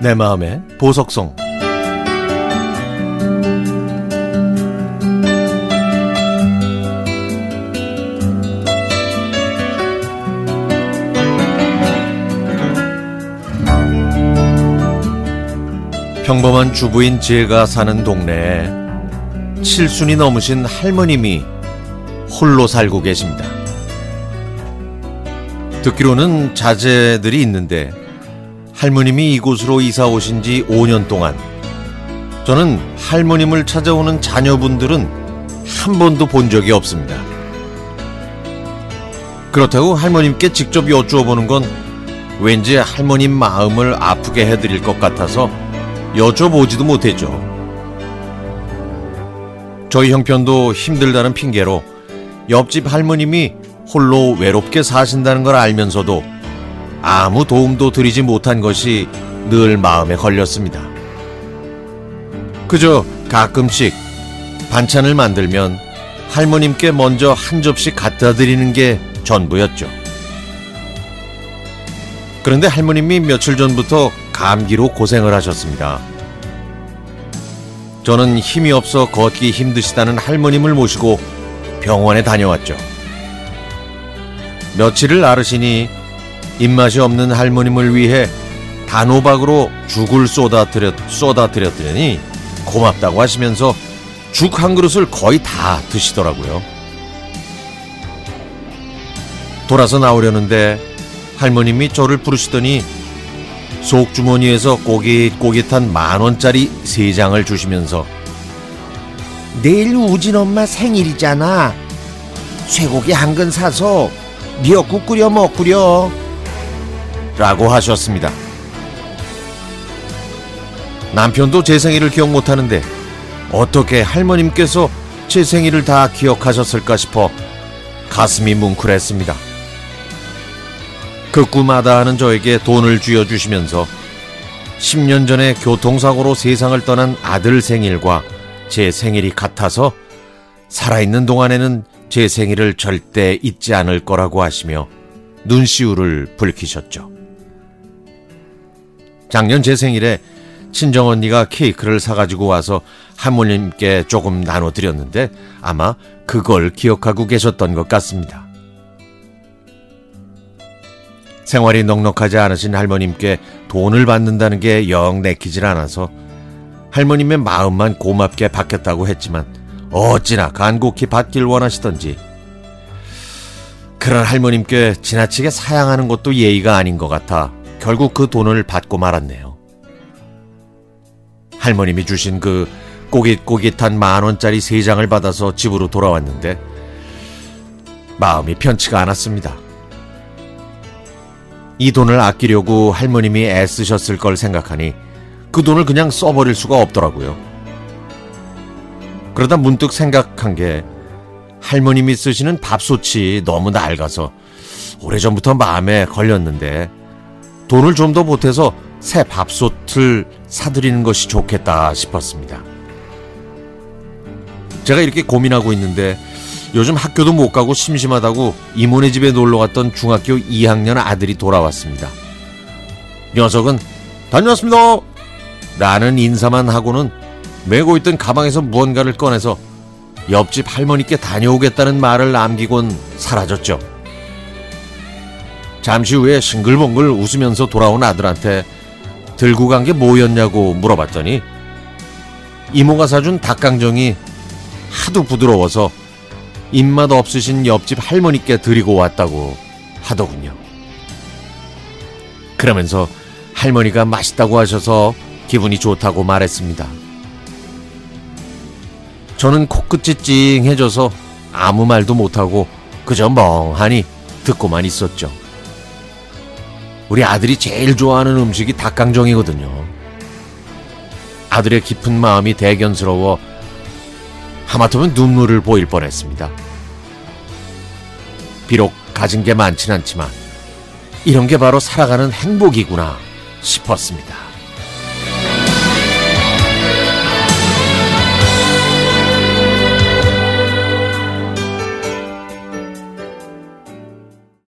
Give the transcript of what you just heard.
내 마음의 보석성 평범한 주부인 제가 사는 동네에 칠순이 넘으신 할머님이 홀로 살고 계십니다. 듣기로는 자제들이 있는데 할머님이 이곳으로 이사 오신 지 5년 동안 저는 할머님을 찾아오는 자녀분들은 한 번도 본 적이 없습니다. 그렇다고 할머님께 직접 여쭈어 보는 건 왠지 할머님 마음을 아프게 해드릴 것 같아서 여쭤보지도 못했죠. 저희 형편도 힘들다는 핑계로 옆집 할머님이 홀로 외롭게 사신다는 걸 알면서도 아무 도움도 드리지 못한 것이 늘 마음에 걸렸습니다. 그저 가끔씩 반찬을 만들면 할머님께 먼저 한 접시 갖다 드리는 게 전부였죠. 그런데 할머님이 며칠 전부터 감기로 고생을 하셨습니다. 저는 힘이 없어 걷기 힘드시다는 할머님을 모시고 병원에 다녀왔죠. 며칠을 앓으시니 입맛이 없는 할머님을 위해 단호박으로 죽을 쏟아뜨렸, 쏟아뜨렸더니 고맙다고 하시면서 죽 한 그릇을 거의 다 드시더라고요. 돌아서 나오려는데 할머님이 저를 부르시더니 속주머니에서 꼬깃꼬깃한 만원짜리 세 장을 주시면서 내일 우진 엄마 생일이잖아. 쇠고기 한 근 사서 미역국 끓여 먹구려. 라고 하셨습니다. 남편도 제 생일을 기억 못하는데 어떻게 할머님께서 제 생일을 다 기억하셨을까 싶어 가슴이 뭉클했습니다. 극구마다 하는 저에게 돈을 쥐어주시면서 10년 전에 교통사고로 세상을 떠난 아들 생일과 제 생일이 같아서 살아있는 동안에는 제 생일을 절대 잊지 않을 거라고 하시며 눈시울을 붉히셨죠. 작년 제 생일에 친정 언니가 케이크를 사가지고 와서 할머님께 조금 나눠드렸는데 아마 그걸 기억하고 계셨던 것 같습니다. 생활이 넉넉하지 않으신 할머님께 돈을 받는다는 게 영 내키질 않아서 할머님의 마음만 고맙게 받겠다고 했지만 어찌나 간곡히 받길 원하시던지 그런 할머님께 지나치게 사양하는 것도 예의가 아닌 것 같아 결국 그 돈을 받고 말았네요. 할머님이 주신 그 꼬깃꼬깃한 만 원짜리 세 장을 받아서 집으로 돌아왔는데 마음이 편치가 않았습니다. 이 돈을 아끼려고 할머님이 애쓰셨을 걸 생각하니 그 돈을 그냥 써버릴 수가 없더라고요. 그러다 문득 생각한 게 할머님이 쓰시는 밥솥이 너무 낡아서 오래전부터 마음에 걸렸는데 돈을 좀 더 보태서 새 밥솥을 사드리는 것이 좋겠다 싶었습니다. 제가 이렇게 고민하고 있는데 요즘 학교도 못 가고 심심하다고 이모네 집에 놀러 갔던 중학교 2학년 아들이 돌아왔습니다. 녀석은 다녀왔습니다. 라는 인사만 하고는 메고 있던 가방에서 무언가를 꺼내서 옆집 할머니께 다녀오겠다는 말을 남기곤 사라졌죠. 잠시 후에 싱글벙글 웃으면서 돌아온 아들한테 들고 간 게 뭐였냐고 물어봤더니 이모가 사준 닭강정이 하도 부드러워서 입맛 없으신 옆집 할머니께 드리고 왔다고 하더군요. 그러면서 할머니가 맛있다고 하셔서 기분이 좋다고 말했습니다. 저는 코끝이 찡해져서 아무 말도 못하고 그저 멍하니 듣고만 있었죠. 우리 아들이 제일 좋아하는 음식이 닭강정이거든요. 아들의 깊은 마음이 대견스러워 하마터면 눈물을 보일 뻔했습니다. 비록 가진 게 많진 않지만 이런 게 바로 살아가는 행복이구나 싶었습니다.